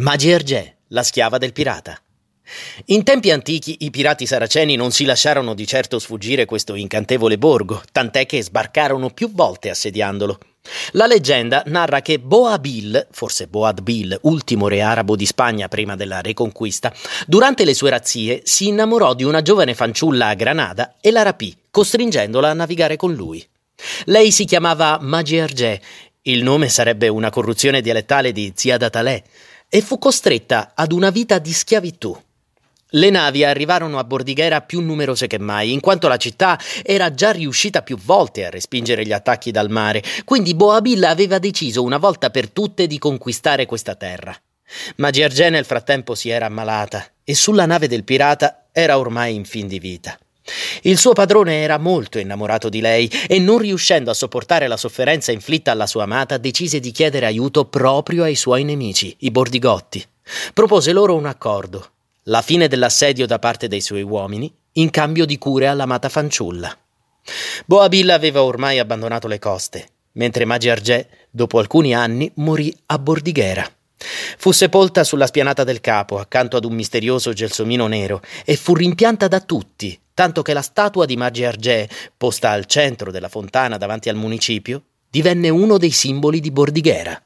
Magi Ergè, la schiava del pirata. In tempi antichi i pirati saraceni non si lasciarono di certo sfuggire questo incantevole borgo, tant'è che sbarcarono più volte assediandolo. La leggenda narra che Boabil, forse Boadbil, ultimo re arabo di Spagna prima della Reconquista, durante le sue razzie si innamorò di una giovane fanciulla a Granada e la rapì, costringendola a navigare con lui. Lei si chiamava Magi Argè, il nome sarebbe una corruzione dialettale di Ziada Talè, e fu costretta ad una vita di schiavitù. Le navi arrivarono a Bordighera più numerose che mai, in quanto la città era già riuscita più volte a respingere gli attacchi dal mare, quindi Boabilla aveva deciso una volta per tutte di conquistare questa terra. Ma Gergè nel frattempo si era ammalata e sulla nave del pirata era ormai in fin di vita. Il suo padrone era molto innamorato di lei e non riuscendo a sopportare la sofferenza inflitta alla sua amata, decise di chiedere aiuto proprio ai suoi nemici, i Bordigotti. Propose loro un accordo, la fine dell'assedio da parte dei suoi uomini, in cambio di cure all'amata fanciulla. Boabilla aveva ormai abbandonato le coste, mentre Magi Argè, dopo alcuni anni, morì a Bordighera. Fu sepolta sulla spianata del capo, accanto ad un misterioso gelsomino nero, e fu rimpianta da tutti, tanto che la statua di Magi Argè, posta al centro della fontana davanti al municipio, divenne uno dei simboli di Bordighera.